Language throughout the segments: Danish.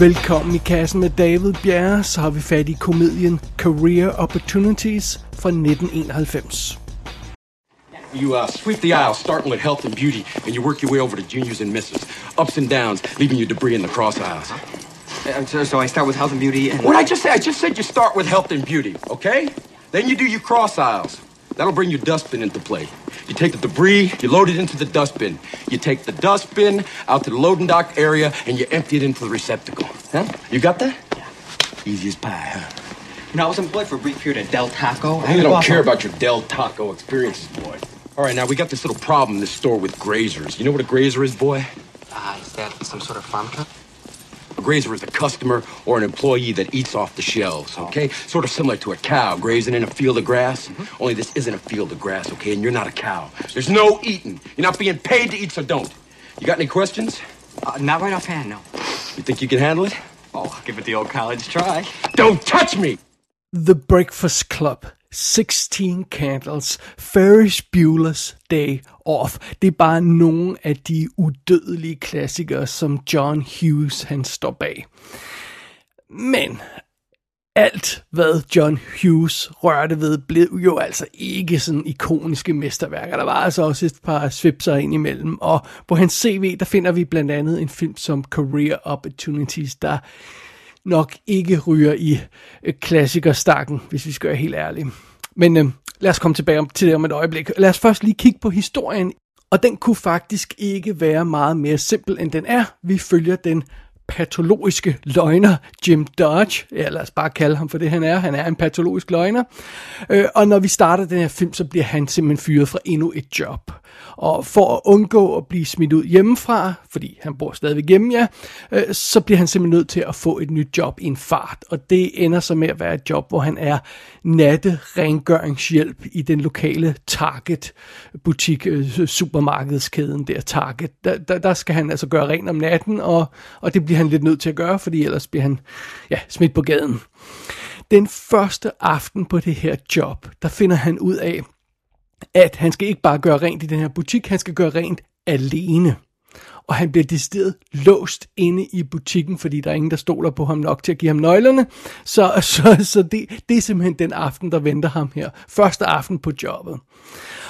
Velkommen i kassen med David Bjerre, så har vi fat i komedien Career Opportunities fra 1991. You uh, sweep the aisle, starting with health and beauty, and you work your way over to juniors and misses. Ups and downs, leaving you debris in the cross aisles. Uh, so, so I start with health and beauty and... What I just say? I just said you start with health and beauty, okay? Then you do your cross aisles. That'll bring your dustbin into play. You take the debris, you load it into the dustbin. You take the dustbin out to the loading dock area, and you empty it into the receptacle. Huh? You got that? Yeah. Easy as pie, huh? You know, I was employed for a brief period at Del Taco. I really don't care about your Del Taco experiences, boy. All right, now we got this little problem in this store with grazers. You know what a grazer is, boy? Uh, is that some sort of farm truck? A grazer is a customer or an employee that eats off the shelves, okay? Sort of similar to a cow grazing in a field of grass. Mm-hmm. Only this isn't a field of grass, okay? And you're not a cow. There's no eating. You're not being paid to eat, so don't. You got any questions? Uh, not right offhand, no. You think you can handle it? Oh, I'll give it the old college try. Don't touch me! The Breakfast Club 16 Candles, Ferris Bueller's Day Off. Det er bare nogle af de udødelige klassikere, som John Hughes han står bag. Men alt, hvad John Hughes rørte ved, blev jo altså ikke sådan ikoniske mesterværker. Der var altså også et par svipser ind imellem, og på hans CV, der finder vi blandt andet en film som Career Opportunities, der nok ikke ryger i øh, klassikerstakken, hvis vi skal være helt ærlige. Men øh, lad os komme tilbage til det om et øjeblik. Lad os først lige kigge på historien, og den kunne faktisk ikke være meget mere simpel, end den er. Vi følger den patologiske løgner, Jim Dodge. Ja, lad os bare kalde ham for det, han er. Han er en patologisk løgner. Øh, og når vi starter den her film, så bliver han simpelthen fyret fra endnu et job. Og for at undgå at blive smidt ud hjemmefra, fordi han bor stadigvæk hjemme, ja, øh, så bliver han simpelthen nødt til at få et nyt job i en fart. Og det ender så med at være et job, hvor han er natte rengøringshjælp i den lokale Target butik, øh, supermarkedskæden der Target. Der, der, der skal han altså gøre rent om natten, og, og det bliver han lidt nødt til at gøre, fordi ellers bliver han ja, smidt på gaden. Den første aften på det her job, der finder han ud af, at han skal ikke bare gøre rent i den her butik, han skal gøre rent alene. Og han bliver decideret låst inde i butikken, fordi der er ingen, der stoler på ham nok til at give ham nøglerne. Så, så, så det, det er simpelthen den aften, der venter ham her. Første aften på jobbet.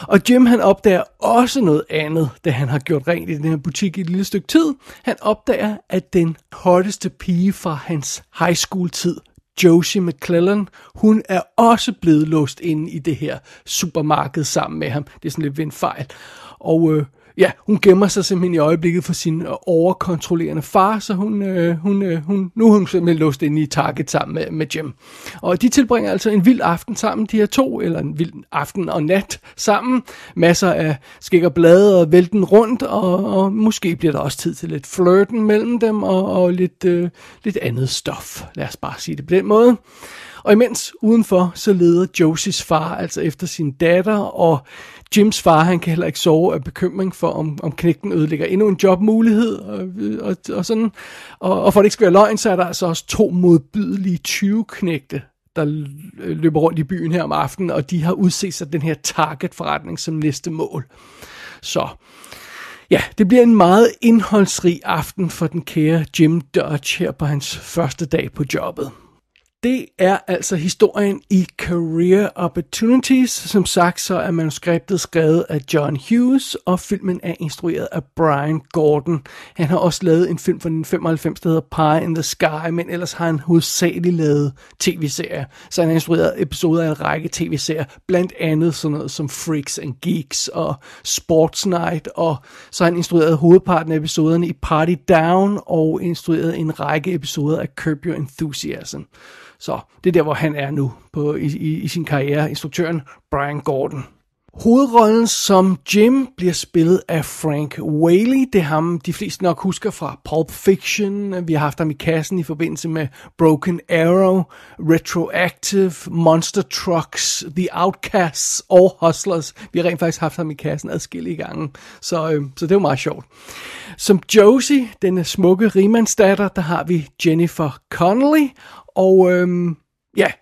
Og Jim han opdager også noget andet, da han har gjort rent i den her butik i et lille stykke tid. Han opdager, at den hotteste pige fra hans high school tid Josie McClellan, hun er også blevet låst inde i det her supermarked sammen med ham. Det er sådan lidt ved en fejl. Og øh, ja, hun gemmer sig simpelthen i øjeblikket for sin øh, overkontrollerende far, så hun, øh, hun, øh, hun, nu er hun simpelthen låst inde i Target sammen med, med Jim. Og de tilbringer altså en vild aften sammen, de her to, eller en vild aften og nat sammen. Masser af skæg og blade og vælten rundt, og, og måske bliver der også tid til lidt flirten mellem dem, og, og lidt, øh, lidt andet stof. Lad os bare sige det på den måde. Og imens udenfor, så leder Josies far altså efter sin datter, og Jims far, han kan heller ikke sove af bekymring for, om, om knægten ødelægger endnu en jobmulighed, og, og, og sådan. Og, og for at det ikke skal være løgn, så er der altså også to modbydelige 20-knægte, der løber rundt i byen her om aftenen, og de har udset sig den her target-forretning som næste mål. Så ja, det bliver en meget indholdsrig aften for den kære Jim Dodge her på hans første dag på jobbet. Det er altså historien i Career Opportunities. Som sagt, så er manuskriptet skrevet af John Hughes, og filmen er instrueret af Brian Gordon. Han har også lavet en film fra 1995, der hedder Pie in the Sky, men ellers har han hovedsageligt lavet tv-serier. Så han har instrueret episoder af en række tv-serier, blandt andet sådan noget som Freaks and Geeks og Sports Night, og så har han instrueret hovedparten af episoderne i Party Down, og instrueret en række episoder af Curb Your Enthusiasm. Så det er der, hvor han er nu på, i, i, i sin karriere, instruktøren Brian Gordon. Hovedrollen som Jim bliver spillet af Frank Whaley. Det er ham, de fleste nok husker fra Pulp Fiction. Vi har haft ham i kassen i forbindelse med Broken Arrow, Retroactive, Monster Trucks, The Outcasts og Hustlers. Vi har rent faktisk haft ham i kassen adskillige gange, så, øh, så det var meget sjovt. Som Josie, den smukke rimandsdatter, der har vi Jennifer Connelly, og øhm, ja,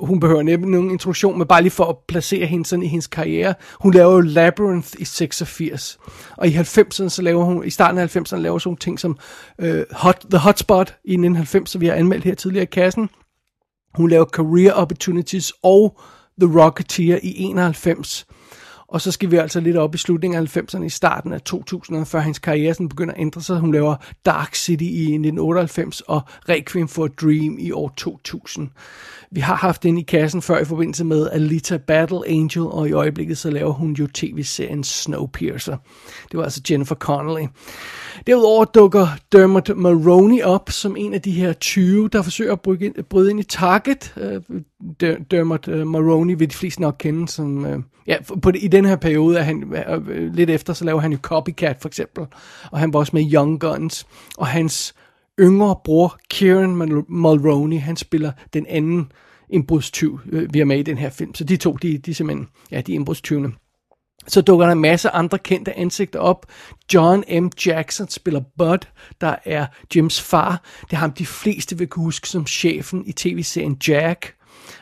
hun behøver næppe nogen introduktion, men bare lige for at placere hende sådan i hendes karriere. Hun laver jo Labyrinth i 86, og i 90'erne så laver hun, i starten af 90'erne laver hun ting som øh, Hot, The Hotspot i 1990, som vi har anmeldt her tidligere i kassen. Hun laver Career Opportunities og The Rocketeer i 91. Og så skal vi altså lidt op i slutningen af 90'erne, i starten af 2000'erne, før hendes karriere sådan begynder at ændre sig. Hun laver Dark City i 1998 og Requiem for a Dream i år 2000. Vi har haft den i kassen før i forbindelse med Alita Battle Angel, og i øjeblikket så laver hun jo tv-serien Snowpiercer. Det var altså Jennifer Connelly. Derudover dukker Dermot Maroney op som en af de her 20, der forsøger at bryde ind, bryde ind i Target. Øh, Dermot uh, øh, Maroney vil de fleste nok kende som... Øh, ja, på det, i den her periode er han lidt efter, så laver han jo Copycat for eksempel. Og han var også med Young Guns. Og hans yngre bror, Kieran Mulroney, han spiller den anden indbrudstyv, øh, vi har med i den her film. Så de to, de, de er simpelthen, ja, de er indbrudstyvene. Så dukker der en masse andre kendte ansigter op. John M. Jackson spiller Bud, der er Jims far. Det er ham, de fleste vil kunne huske som chefen i tv-serien Jack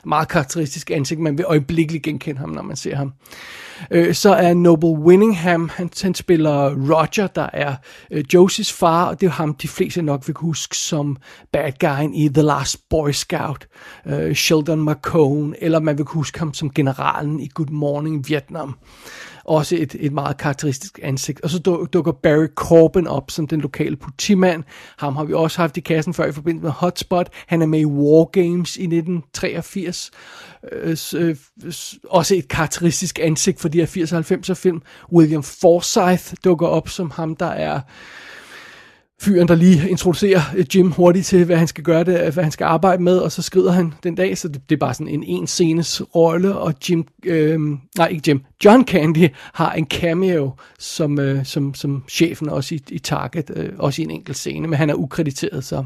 meget karakteristisk ansigt. Man vil øjeblikkeligt genkende ham, når man ser ham. Øh, så er Noble Winningham, han, han spiller Roger, der er øh, Josies far, og det er ham, de fleste nok vil huske som bad guyen i The Last Boy Scout, øh, Sheldon McCone, eller man vil huske ham som generalen i Good Morning Vietnam også et, et meget karakteristisk ansigt. Og så dukker Barry Corbin op som den lokale politimand. Ham har vi også haft i kassen før i forbindelse med Hotspot. Han er med i War Games i 1983. Øh, øh, også et karakteristisk ansigt for de her 80-90'er film. William Forsythe dukker op som ham, der er fyren, der lige introducerer øh, Jim hurtigt til, hvad han skal gøre det, øh, hvad han skal arbejde med, og så skrider han den dag, så det, det er bare sådan en en scenes rolle, og Jim, øh, nej ikke Jim, John Candy har en cameo som, øh, som, som chefen også i, i Target, øh, også i en enkelt scene, men han er ukrediteret, så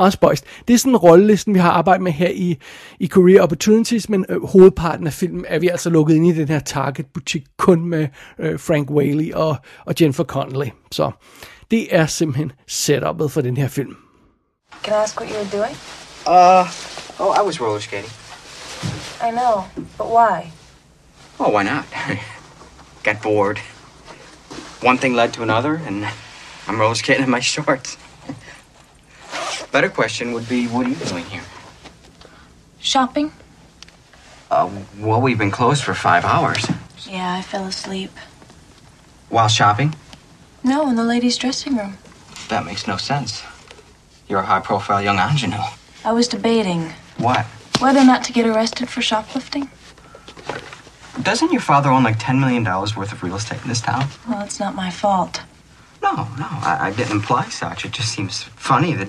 meget spøjst. Det er sådan en rollelisten, vi har arbejdet med her i, i Career Opportunities, men øh, hovedparten af filmen er vi altså lukket ind i den her Target-butik, kun med øh, Frank Whaley og, og Jennifer Connelly. Så det er simpelthen setupet for den her film. Can I ask what you were doing? Uh, oh, I was roller skating. I know, but why? Oh, why not? Got bored. One thing led to another, and I'm roller skating in my shorts. Better question would be, what are you doing here? Shopping? Uh, well, we've been closed for five hours. Yeah, I fell asleep. While shopping? No, in the ladies' dressing room. That makes no sense. You're a high-profile young ingenue. I was debating What? whether or not to get arrested for shoplifting. Doesn't your father own like $10 million worth of real estate in this town? Well, it's not my fault. No, no, I, I didn't imply such. It just seems funny that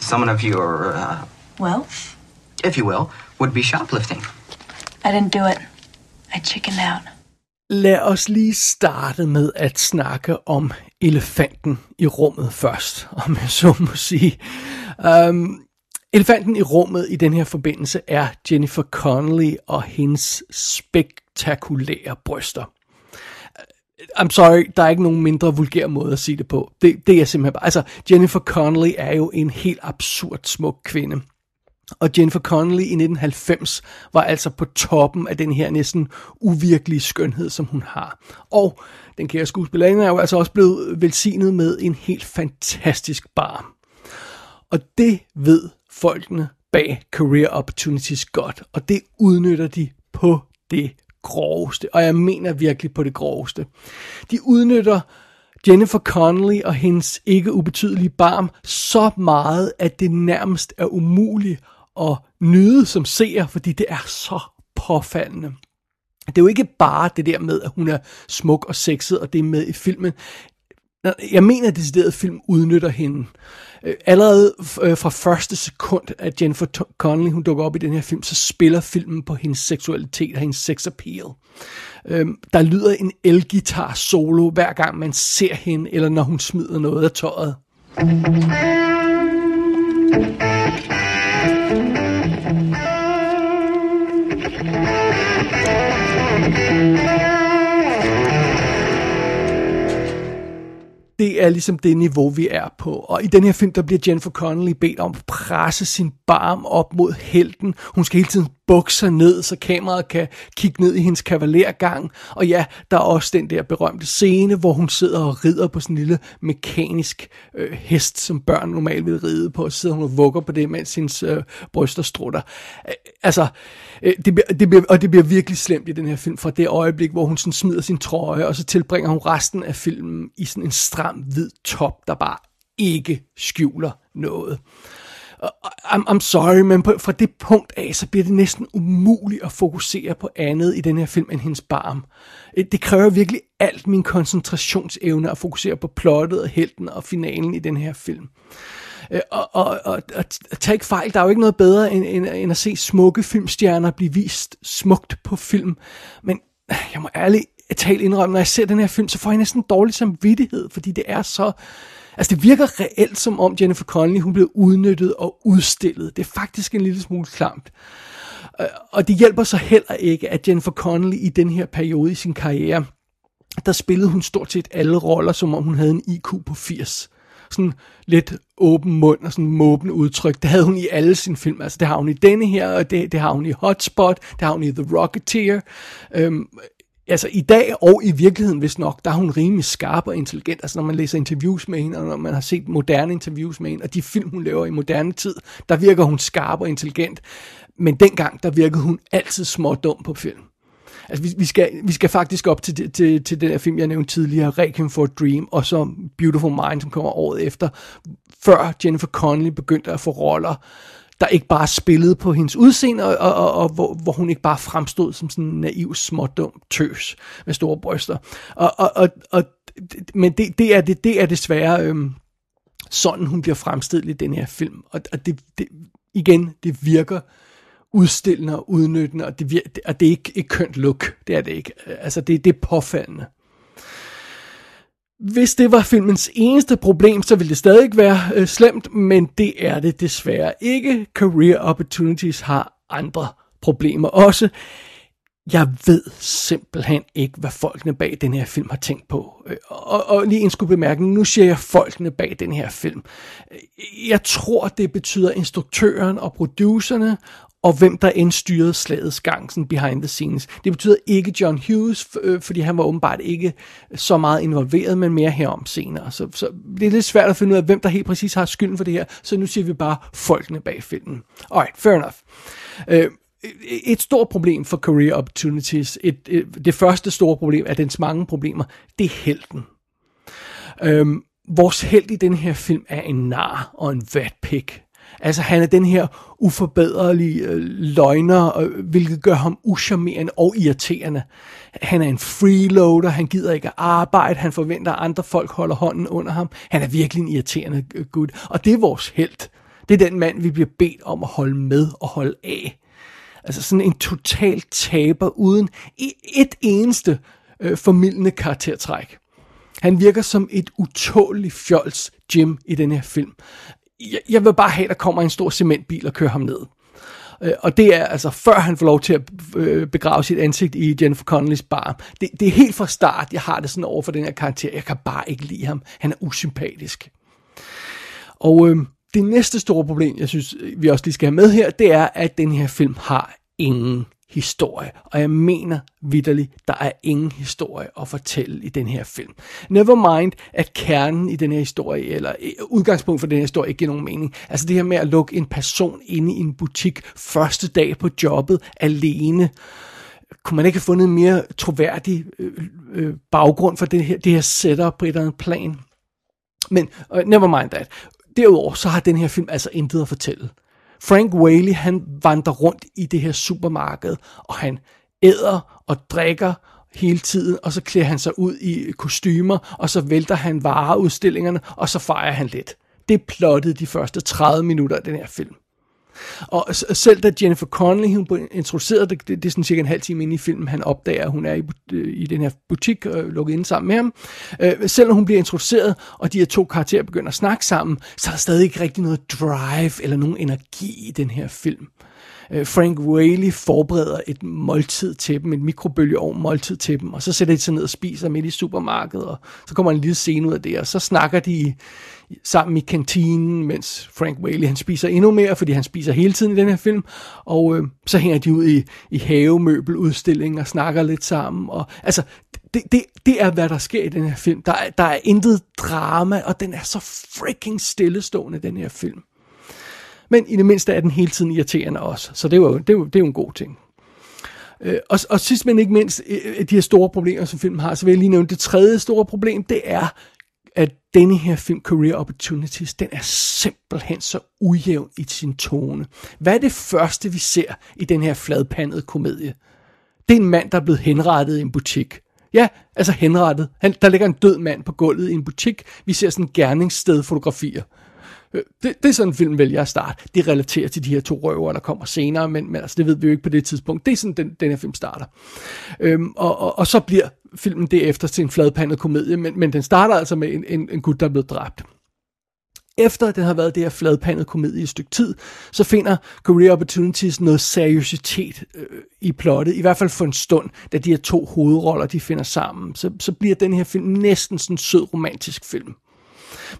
someone of your, uh, Wealth? if you will, would be shoplifting. I didn't do it. I chickened out. Lad os lige starte med at snakke om elefanten i rummet først, om jeg så må sige. Um, elefanten i rummet i den her forbindelse er Jennifer Connelly og hendes spektakulære bryster. I'm sorry, der er ikke nogen mindre vulgær måde at sige det på. Det, det er simpelthen bare... Altså, Jennifer Connelly er jo en helt absurd smuk kvinde. Og Jennifer Connelly i 1990 var altså på toppen af den her næsten uvirkelige skønhed, som hun har. Og den kære skuespillerinde er jo altså også blevet velsignet med en helt fantastisk bar. Og det ved folkene bag Career Opportunities godt, og det udnytter de på det groveste, og jeg mener virkelig på det groveste. De udnytter Jennifer Connelly og hendes ikke ubetydelige barm så meget, at det nærmest er umuligt at nyde som seer, fordi det er så påfaldende. Det er jo ikke bare det der med, at hun er smuk og sexet, og det er med i filmen. Jeg mener, at decideret film udnytter hende. Øh, allerede øh, fra første sekund, at Jennifer Connelly hun dukker op i den her film, så spiller filmen på hendes seksualitet og hendes sex appeal. Øhm, der lyder en elgitar solo hver gang man ser hende, eller når hun smider noget af tøjet. Det er ligesom det niveau, vi er på. Og i den her film, der bliver Jennifer Connelly bedt om at presse sin barm op mod helten. Hun skal hele tiden bukser ned, så kameraet kan kigge ned i hendes kavalergang. Og ja, der er også den der berømte scene, hvor hun sidder og rider på sådan en lille mekanisk øh, hest, som børn normalt vil ride på, og så sidder hun og vugger på det, mens hendes øh, bryster strutter. Øh, altså, øh, det, bliver, det bliver, og det bliver virkelig slemt i den her film, fra det øjeblik, hvor hun sådan smider sin trøje, og så tilbringer hun resten af filmen i sådan en stram hvid top, der bare ikke skjuler noget. I'm, I'm sorry, men på, fra det punkt af, så bliver det næsten umuligt at fokusere på andet i den her film end hendes barm. Øh, det kræver virkelig alt min koncentrationsevne at fokusere på plottet og helten og finalen i den her film. Øh, og, og, og, og tag ikke fejl, der er jo ikke noget bedre end, end, end at se smukke filmstjerner blive vist smukt på film. Men jeg må ærligt talt indrømme, når jeg ser den her film, så får jeg næsten dårlig samvittighed, fordi det er så Altså det virker reelt som om Jennifer Connelly, hun blev udnyttet og udstillet. Det er faktisk en lille smule klamt. Øh, og det hjælper så heller ikke, at Jennifer Connelly i den her periode i sin karriere, der spillede hun stort set alle roller, som om hun havde en IQ på 80 sådan lidt åben mund og sådan måbende udtryk. Det havde hun i alle sine film. Altså det har hun i denne her, og det, det har hun i Hotspot, det har hun i The Rocketeer. Øhm, altså i dag og i virkeligheden, hvis nok, der er hun rimelig skarp og intelligent. Altså når man læser interviews med hende, og når man har set moderne interviews med hende, og de film, hun laver i moderne tid, der virker hun skarp og intelligent. Men dengang, der virkede hun altid små dum på film. Altså vi, vi, skal, vi skal faktisk op til, til, til den her film, jeg nævnte tidligere, Requiem for a Dream, og så Beautiful Mind, som kommer året efter, før Jennifer Connelly begyndte at få roller, der ikke bare spillede på hendes udseende, og, og, og, og hvor, hvor hun ikke bare fremstod som sådan en naiv, smådum tøs med store bryster. Og, og, og, og, men det, det, er, det, det er desværre øhm, sådan, hun bliver fremstillet i den her film. Og, og det, det, igen, det virker udstillende og udnyttende, og det, og det er ikke et kønt look. Det er det ikke. Altså, det, det er påfaldende. Hvis det var filmens eneste problem, så ville det stadig ikke være øh, slemt, men det er det desværre ikke. Career Opportunities har andre problemer også. Jeg ved simpelthen ikke, hvad folkene bag den her film har tænkt på. Øh, og, og lige en skulle bemærke, nu siger jeg folkene bag den her film. Øh, jeg tror, det betyder instruktøren og producerne, og hvem der end styrede slagets gang, sådan behind the scenes. Det betyder ikke John Hughes, øh, fordi han var åbenbart ikke så meget involveret, men mere herom senere. Så, så det er lidt svært at finde ud af, hvem der helt præcis har skylden for det her, så nu siger vi bare folkene bag filmen. Alright, fair enough. Øh, et stort problem for career opportunities, et, et, det første store problem af dens mange problemer, det er helten. Øhm, vores held i den her film er en nar og en vatpik. Altså han er den her uforbederlige øh, løgner, øh, hvilket gør ham uschammerende og irriterende. Han er en freeloader, han gider ikke at arbejde, han forventer, at andre folk holder hånden under ham. Han er virkelig en irriterende øh, gut, gud, og det er vores held. Det er den mand, vi bliver bedt om at holde med og holde af. Altså sådan en total taber uden et eneste øh, formidlende karaktertræk. Han virker som et utåligt fjols Jim i den her film jeg, jeg vil bare have, at der kommer en stor cementbil og kører ham ned. Øh, og det er altså før han får lov til at øh, begrave sit ansigt i Jennifer Connellys bar. Det, det er helt fra start, jeg har det sådan over for den her karakter. Jeg kan bare ikke lide ham. Han er usympatisk. Og øh, det næste store problem, jeg synes, vi også lige skal have med her, det er, at den her film har ingen historie. Og jeg mener vidderligt, der er ingen historie at fortælle i den her film. Never mind, at kernen i den her historie, eller øh, udgangspunkt for den her historie, ikke giver nogen mening. Altså det her med at lukke en person inde i en butik første dag på jobbet alene. Kunne man ikke have fundet en mere troværdig øh, øh, baggrund for det her, det her setup på et eller andet plan? Men uh, never mind that. Derudover så har den her film altså intet at fortælle. Frank Whaley, han vandrer rundt i det her supermarked, og han æder og drikker hele tiden, og så klæder han sig ud i kostymer, og så vælter han vareudstillingerne, og så fejrer han lidt. Det plottede de første 30 minutter af den her film. Og selv da Jennifer Connelly, hun blev introduceret, det, det, det er sådan cirka en halv time inde i filmen, han opdager, at hun er i, øh, i den her butik øh, lukket ind sammen med ham. Øh, selv når hun bliver introduceret, og de her to karakterer begynder at snakke sammen, så er der stadig ikke rigtig noget drive eller nogen energi i den her film. Øh, Øh, Frank Whaley forbereder et måltid til dem, et mikrobølgeovn måltid til dem, og så sætter de sig ned og spiser midt i supermarkedet, og så kommer en lille scene ud af det, og så snakker de sammen i kantinen, mens Frank Whaley han spiser endnu mere, fordi han spiser hele tiden i den her film, og øh, så hænger de ud i, i havemøbeludstilling og snakker lidt sammen, og altså, det, det, det er, hvad der sker i den her film. Der der er intet drama, og den er så freaking stillestående, den her film. Men i det mindste er den hele tiden irriterende også, så det er jo, det er jo, det er jo en god ting. Øh, og, og sidst men ikke mindst, øh, øh, de her store problemer, som filmen har, så vil jeg lige nævne, det tredje store problem, det er, at denne her film, Career Opportunities, den er simpelthen så ujævn i sin tone. Hvad er det første, vi ser i den her fladpandede komedie? Det er en mand, der er blevet henrettet i en butik. Ja, altså henrettet. Han, der ligger en død mand på gulvet i en butik. Vi ser sådan gerningssted fotografier. Øh, det, det er sådan en film vil jeg starte. Det relaterer til de her to røver, der kommer senere, men, men altså, det ved vi jo ikke på det tidspunkt. Det er sådan, den, den her film starter. Øhm, og, og, og så bliver filmen derefter til en fladpandet komedie, men, men den starter altså med en, en, en gut, der er blevet dræbt. Efter den har været det her fladpandet komedie i et stykke tid, så finder Career Opportunities noget seriøsitet øh, i plottet, i hvert fald for en stund, da de her to hovedroller, de finder sammen. Så, så bliver den her film næsten sådan en sød romantisk film.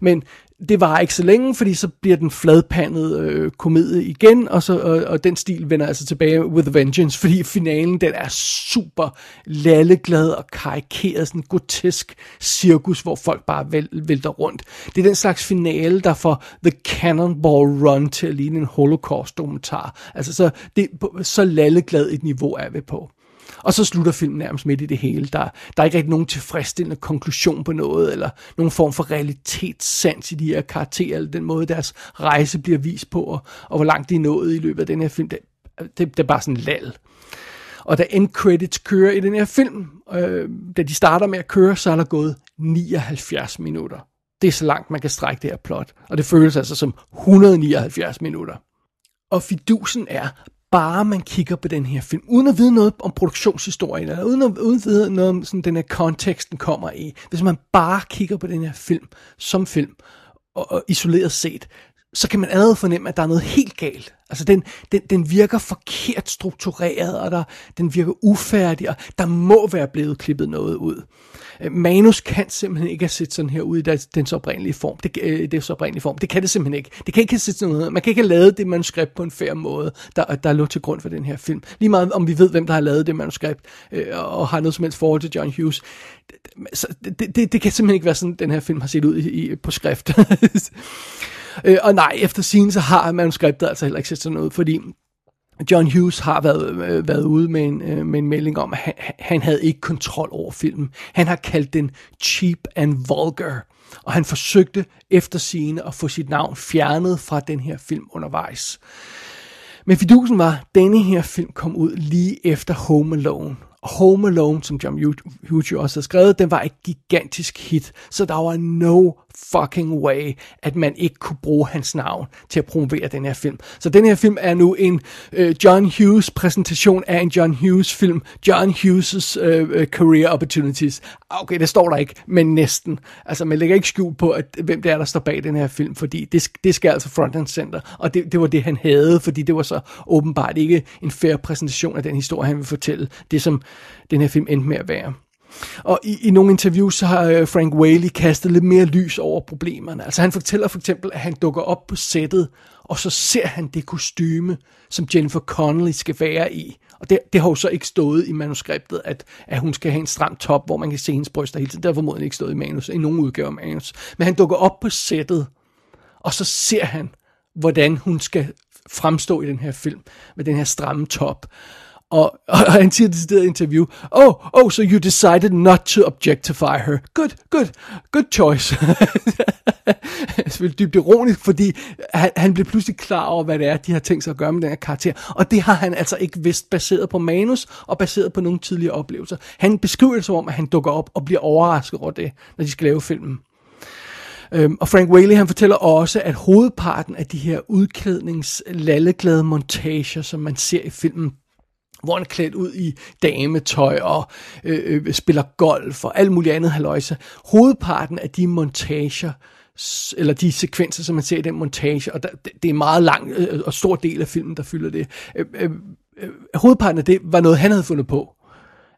Men det var ikke så længe, fordi så bliver den fladpandet øh, komedie igen, og, så, og, og den stil vender altså tilbage with vengeance, fordi finalen den er super lalleglad og karikeret, sådan en grotesk cirkus, hvor folk bare væl, vælter rundt. Det er den slags finale, der får The Cannonball Run til at ligne en holocaust-dokumentar. Altså så, det, så lalleglad et niveau er vi på. Og så slutter filmen nærmest midt i det hele. Der, der er ikke rigtig nogen tilfredsstillende konklusion på noget, eller nogen form for realitetssans i de her karakterer, eller den måde, deres rejse bliver vist på, og, og hvor langt de er nået i løbet af den her film. Det, det, det er bare sådan lal. Og da end credits kører i den her film, øh, da de starter med at køre, så er der gået 79 minutter. Det er så langt, man kan strække det her plot. Og det føles altså som 179 minutter. Og fidusen er, bare man kigger på den her film, uden at vide noget om produktionshistorien, eller uden at, uden at vide noget om sådan, den her kontekst, den kommer i. Hvis man bare kigger på den her film som film, og, og isoleret set, så kan man allerede fornemme, at der er noget helt galt. Altså, den, den, den virker forkert struktureret, og der, den virker ufærdig, og der må være blevet klippet noget ud. Øh, manus kan simpelthen ikke have set sådan her ud i dens oprindelige form. Det, øh, det oprindelige form. Det kan det simpelthen ikke. Det kan ikke have set sådan noget. Man kan ikke have lavet det manuskript på en fair måde, der, der lå til grund for den her film. Lige meget om vi ved, hvem der har lavet det manuskript, øh, og har noget som helst forhold til John Hughes. Så det, det, det kan simpelthen ikke være sådan, den her film har set ud i, i, på skrift. øh, og nej, efter scene, så har manuskriptet altså heller ikke set sådan noget, fordi John Hughes har været, øh, været ude med en, øh, med en melding om, at han, han havde ikke kontrol over filmen. Han har kaldt den cheap and vulgar, og han forsøgte efter scene at få sit navn fjernet fra den her film undervejs. Men fidusen var, at denne her film kom ud lige efter Home Alone, Og Home Alone, som John Hughes også har skrevet, den var et gigantisk hit, så der var no fucking way, at man ikke kunne bruge hans navn til at promovere den her film. Så den her film er nu en øh, John Hughes præsentation af en John Hughes film, John Hughes' øh, øh career opportunities. Ah, okay, det står der ikke, men næsten. Altså, man lægger ikke skjul på, at, hvem det er, der står bag den her film, fordi det, det skal altså front and center, og det, det var det, han havde, fordi det var så åbenbart ikke en fair præsentation af den historie, han vil fortælle. Det, som den her film endte med at være. Og i, i nogle interviews så har øh, Frank Whaley kastet lidt mere lys over problemerne. Altså han fortæller for eksempel, at han dukker op på sættet, og så ser han det kostyme, som Jennifer Connelly skal være i. Og det, det har jo så ikke stået i manuskriptet, at, at hun skal have en stram top, hvor man kan se hendes bryster hele tiden. Det har formodentlig ikke stået i manus, i nogen udgave af manus. Men han dukker op på sættet, og så ser han, hvordan hun skal fremstå i den her film, med den her stramme top. Og, og han siger det interview, oh, oh, so you decided not to objectify her. Good, good, good choice. Det Selvfølgelig dybt ironisk, fordi han, han blev pludselig klar over, hvad det er, de har tænkt sig at gøre med den her karakter. Og det har han altså ikke vidst, baseret på manus og baseret på nogle tidligere oplevelser. Han beskriver det som om, at han dukker op og bliver overrasket over det, når de skal lave filmen. Øhm, og Frank Whaley han fortæller også, at hovedparten af de her udklædnings lalleglade montager, som man ser i filmen, hvor han er klædt ud i dametøj og øh, øh, spiller golf og alt muligt andet haløjse. Hovedparten af de montager, eller de sekvenser, som man ser i den montage, og der, det, er en meget lang øh, og stor del af filmen, der fylder det. Øh, øh, øh hovedparten af det var noget, han havde fundet på.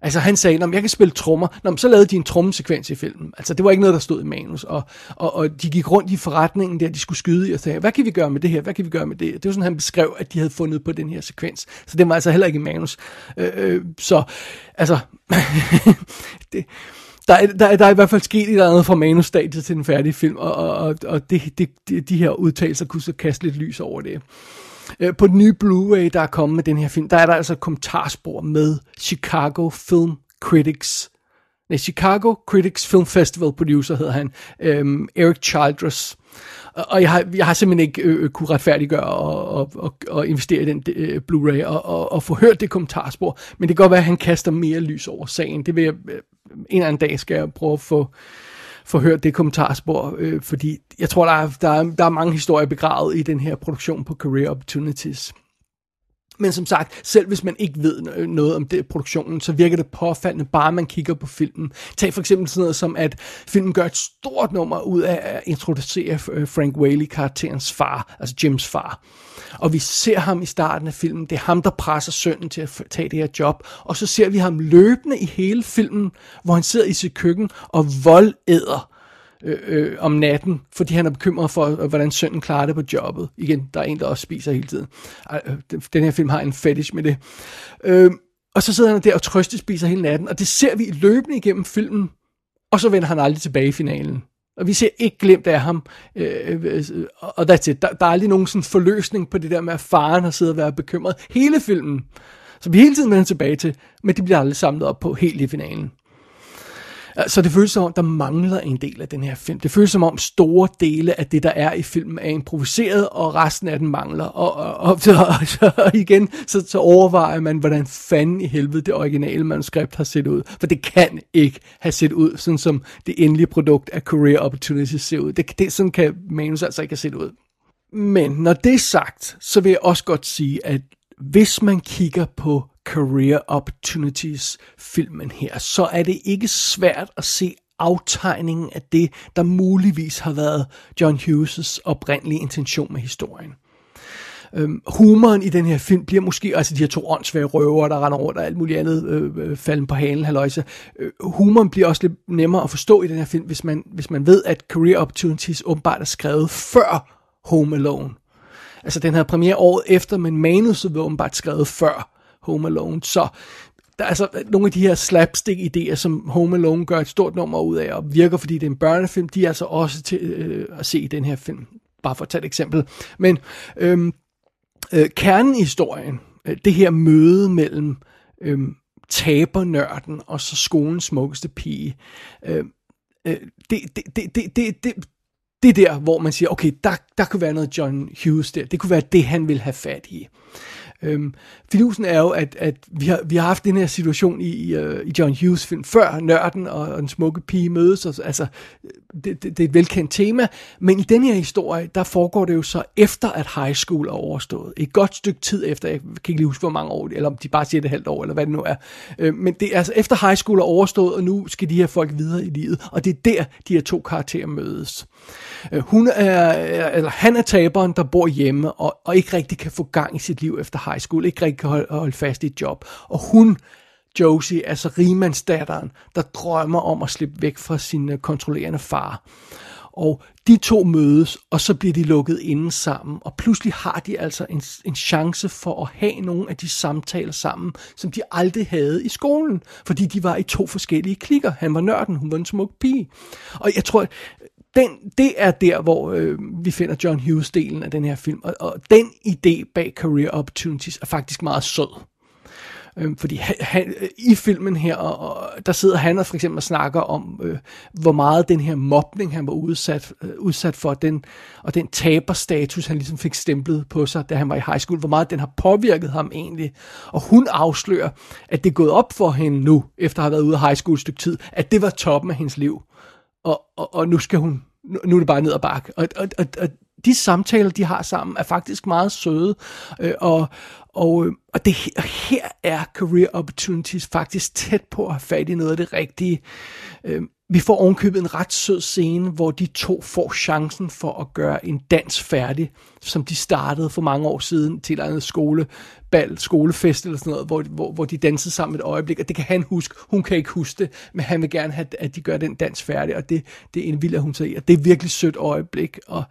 Altså han sagde, at jeg kan spille trommer. Nå, så lavede de en trommesekvens i filmen. Altså det var ikke noget, der stod i manus. Og, og, og de gik rundt i forretningen der, de skulle skyde i og sagde, hvad kan vi gøre med det her? Hvad kan vi gøre med det? Det var sådan, han beskrev, at de havde fundet på den her sekvens. Så det var altså heller ikke i manus. Øh, øh, så altså, det, der, er, der, er- der er i hvert fald sket et eller andet fra manusstadiet til den færdige film, og, og, og, og det, det, det, de her udtalelser kunne så kaste lidt lys over det. Øh, På den nye Blu-ray, der er kommet med den her film, der er der altså et kommentarspor med Chicago Film Critics. Nej, Chicago Critics Film Festival producer hedder han, øhm, Eric Childress. Og jeg har, jeg har simpelthen ikke øh, øh, kunne retfærdiggøre og, og, og, og investere i den øh, Blu-ray og, og, og få hørt det kommentarspor. Men det kan godt være, at han kaster mere lys over sagen. Det vil jeg, øh, en eller anden dag skal jeg prøve at få, få forhør det kommentarspor, øh, fordi jeg tror, der er, der, er, der er mange historier begravet i den her produktion på Career Opportunities. Men som sagt, selv hvis man ikke ved noget om det, produktionen, så virker det påfaldende, bare man kigger på filmen. Tag for eksempel sådan noget som, at filmen gør et stort nummer ud af at introducere øh, Frank Whaley-karakterens far, altså Jims far. Og vi ser ham i starten af filmen, det er ham, der presser sønnen til at tage det her job. Og så ser vi ham løbende i hele filmen, hvor han sidder i sit køkken og voldæder øh, øh, om natten, fordi han er bekymret for, øh, hvordan sønnen klarer det på jobbet. Igen, der er en, der også spiser hele tiden. Ej, øh, den- Den her film har en fetish med det. Øh, og så sidder han der og trøstespiser hele natten, og det ser vi løbende igennem filmen, og så vender han aldrig tilbage i finalen. Og vi ser ikke glemt af ham, øh, øh, og that's it. Der, der er aldrig nogen sådan forløsning på det der med, at faren har siddet og været bekymret hele filmen. Så vi hele tiden vender tilbage til, men de bliver aldrig samlet op på helt i finalen. Så det føles som om, der mangler en del af den her film. Det føles som om store dele af det, der er i filmen, er improviseret, og resten af den mangler. Og, og, og, så, og, så, og igen, så, så overvejer man, hvordan fanden i helvede det originale manuskript har set ud. For det kan ikke have set ud, sådan som det endelige produkt af Career Opportunities ser ud. Det, det, sådan kan manus altså ikke have set ud. Men når det er sagt, så vil jeg også godt sige, at hvis man kigger på Career Opportunities filmen her, så er det ikke svært at se aftegningen af det, der muligvis har været John Hughes' oprindelige intention med historien. Øhm, humoren i den her film bliver måske, altså de her to åndssvage røver, der render rundt og alt muligt andet, øh, øh falden på halen, haløjse. Øh, humoren bliver også lidt nemmere at forstå i den her film, hvis man, hvis man ved, at Career Opportunities åbenbart er skrevet før Home Alone. Altså den havde premiere året efter, men manuset var åbenbart skrevet før Home Alone. Så der er altså nogle af de her slapstick-idéer, som Home Alone gør et stort nummer ud af, og virker, fordi det er en børnefilm, de er altså også til øh, at se i den her film. Bare for at tage et eksempel. Men øhm, øh, kernen i historien, øh, det her møde mellem øh, tabernørden og så skolens smukkeste pige, øh, øh, det, det, det, det, det, det, det er der, hvor man siger, okay, der, der kunne være noget John Hughes der. Det kunne være det, han vil have fat i. Øhm, fidusen er jo, at, at vi, har, vi har haft den her situation i, i, øh, i John Hughes film før, nørden og, og den smukke pige mødes, og, altså, øh, det, det, det er et velkendt tema, men i den her historie, der foregår det jo så efter, at high school er overstået. Et godt stykke tid efter, jeg kan ikke lige huske, hvor mange år, eller om de bare siger det et halvt år, eller hvad det nu er. Øh, men det er altså efter high school er overstået, og nu skal de her folk videre i livet, og det er der, de her to karakterer mødes. Øh, hun er, øh, eller han er taberen, der bor hjemme, og, og ikke rigtig kan få gang i sit liv efter high school, ikke rigtig kan holde, holde fast i et job. Og hun, Josie, altså rimandsdatteren, der drømmer om at slippe væk fra sin øh, kontrollerende far. Og de to mødes, og så bliver de lukket inde sammen, og pludselig har de altså en, en chance for at have nogle af de samtaler sammen, som de aldrig havde i skolen, fordi de var i to forskellige klikker. Han var nørden, hun var en smuk pige. Og jeg tror, den, det er der, hvor øh, vi finder John Hughes-delen af den her film, og, og den idé bag Career Opportunities er faktisk meget sød. Øhm, fordi han, han, i filmen her, og, og der sidder han og for eksempel og snakker om, øh, hvor meget den her mobning, han var udsat, øh, udsat for, den, og den taberstatus, han ligesom fik stemplet på sig, da han var i high school, hvor meget den har påvirket ham egentlig. Og hun afslører, at det er gået op for hende nu, efter at have været ude af high school et stykke tid, at det var toppen af hendes liv. Og, og, og nu skal hun, nu, er det bare ned ad bakke. Og, og, og, og de samtaler, de har sammen, er faktisk meget søde. Øh, og, og, øh, og det, her er Career Opportunities faktisk tæt på at have fat i noget af det rigtige. Øh, vi får ovenkøbet en ret sød scene, hvor de to får chancen for at gøre en dans færdig, som de startede for mange år siden til en skolebal, skolefest eller sådan noget, hvor, hvor, hvor de dansede sammen et øjeblik, og det kan han huske. Hun kan ikke huske det, men han vil gerne have, at de gør den dans færdig, og det, det er en vild, at hun tager i, og det er virkelig sødt øjeblik, og,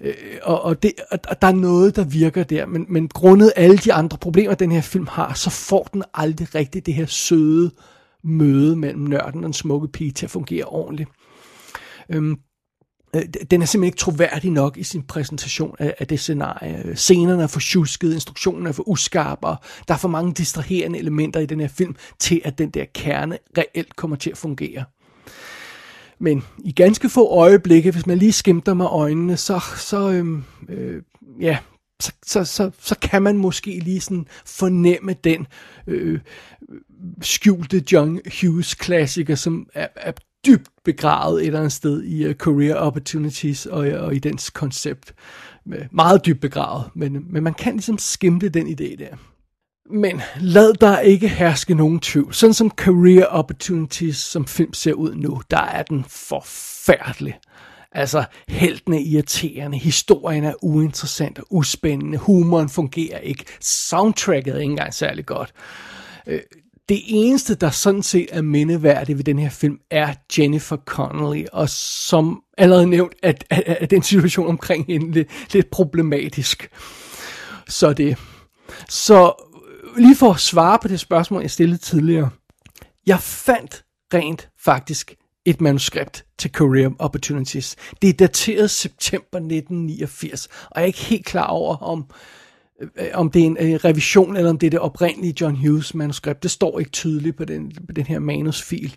øh, og, og, det, og der er noget, der virker der, men, men grundet alle de andre problemer, den her film har, så får den aldrig rigtigt det her søde, møde mellem nørden og den smukke pige til at fungere ordentligt. Øhm, øh, den er simpelthen ikke troværdig nok i sin præsentation af, af det scenarie. Scenerne er for tjusket, instruktionen er for uskarp, og der er for mange distraherende elementer i den her film, til at den der kerne reelt kommer til at fungere. Men i ganske få øjeblikke, hvis man lige skimter med øjnene, så, så øhm, øh, ja, så, så, så, så kan man måske lige sådan fornemme den øh, skjulte John Hughes klassiker, som er, er dybt begravet et eller andet sted i uh, Career Opportunities og, øh, og i dens koncept. Meget dybt begravet, men, men man kan ligesom skimte den idé der. Men lad der ikke herske nogen tvivl. Sådan som Career Opportunities som film ser ud nu, der er den forfærdelig. Altså, heltene er irriterende, historien er uinteressant og uspændende, humoren fungerer ikke, soundtracket er ikke engang særlig godt. Øh, det eneste, der sådan set er mindeværdigt ved den her film, er Jennifer Connelly, og som allerede nævnt, at, at, at den situation omkring hende lidt, lidt problematisk. Så det. Så lige for at svare på det spørgsmål, jeg stillede tidligere. Jeg fandt rent faktisk et manuskript til Career Opportunities. Det er dateret september 1989, og jeg er ikke helt klar over, om, øh, om det er en øh, revision, eller om det er det oprindelige John Hughes manuskript. Det står ikke tydeligt på den, på den her manusfil.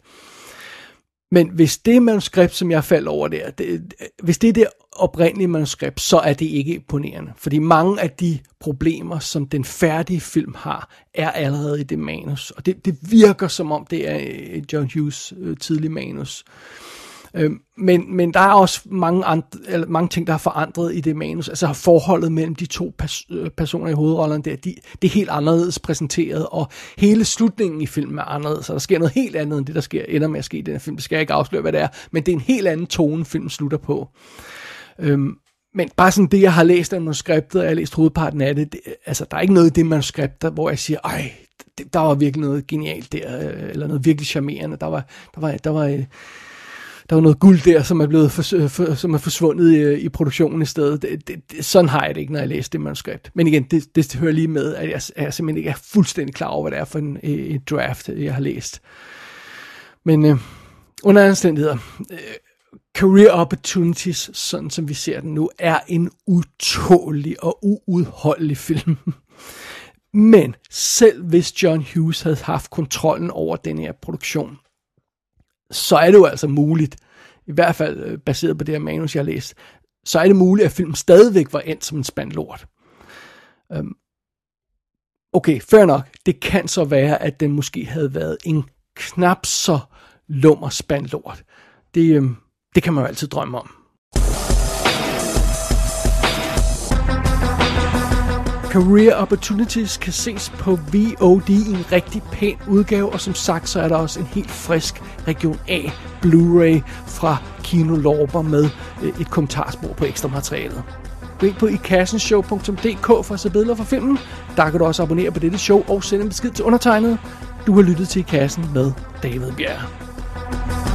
Men hvis det manuskript, som jeg faldt over der, det, øh, hvis det er det oprindelige manuskript, så er det ikke imponerende. Fordi mange af de problemer, som den færdige film har, er allerede i det manus. Og det, det virker som om, det er øh, John Hughes øh, tidlige manus. Øh, men, men der er også mange, andre, eller mange ting, der har forandret i det manus. Altså forholdet mellem de to pers- øh, personer i hovedrollerne der, de, det er helt anderledes præsenteret, og hele slutningen i filmen er anderledes, så der sker noget helt andet end det, der sker, ender med at ske i den her film. Det skal jeg ikke afsløre, hvad det er, men det er en helt anden tone, filmen slutter på. Øhm, men bare sådan det, jeg har læst af manuskriptet, og jeg har læst hovedparten af det, det altså der er ikke noget i det manuskript, der, hvor jeg siger, ej, det, der var virkelig noget genialt der, øh, eller noget virkelig charmerende. Der var, der var, der var, øh, der var noget guld der, som er blevet for, øh, for, som er forsvundet i, i produktionen i stedet. Det, det, det, sådan har jeg det ikke, når jeg læser det manuskript. Men igen, det, det hører lige med, at jeg, at jeg simpelthen ikke er fuldstændig klar over, hvad det er for en, en draft, jeg har læst. Men øh, under omstændigheder, øh, Career Opportunities, sådan som vi ser den nu, er en utålig og uudholdelig film. Men selv hvis John Hughes havde haft kontrollen over den her produktion, så er det jo altså muligt, i hvert fald øh, baseret på det her manus, jeg har læst, så er det muligt, at filmen stadigvæk var endt som en spand lort. Um, øhm, okay, fair nok. Det kan så være, at den måske havde været en knap så lummer spand lort. Det, um, det kan man jo altid drømme om. Career Opportunities kan ses på VOD i en rigtig pæn udgave, og som sagt, så er der også en helt frisk Region A Blu-ray fra Kino Lorber med øh, et kommentarspor på ekstra materialet. Gå ind på ikassenshow.dk for at se billeder fra filmen. Der kan du også abonnere på dette show og sende en besked til undertegnet. Du har lyttet til I Kassen med David Bjerg.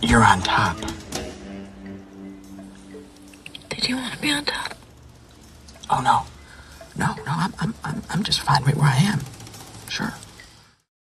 You're on top. Did you want to be on top? Oh no, no, no. I'm, I'm, I'm, just fine right where I am. Sure.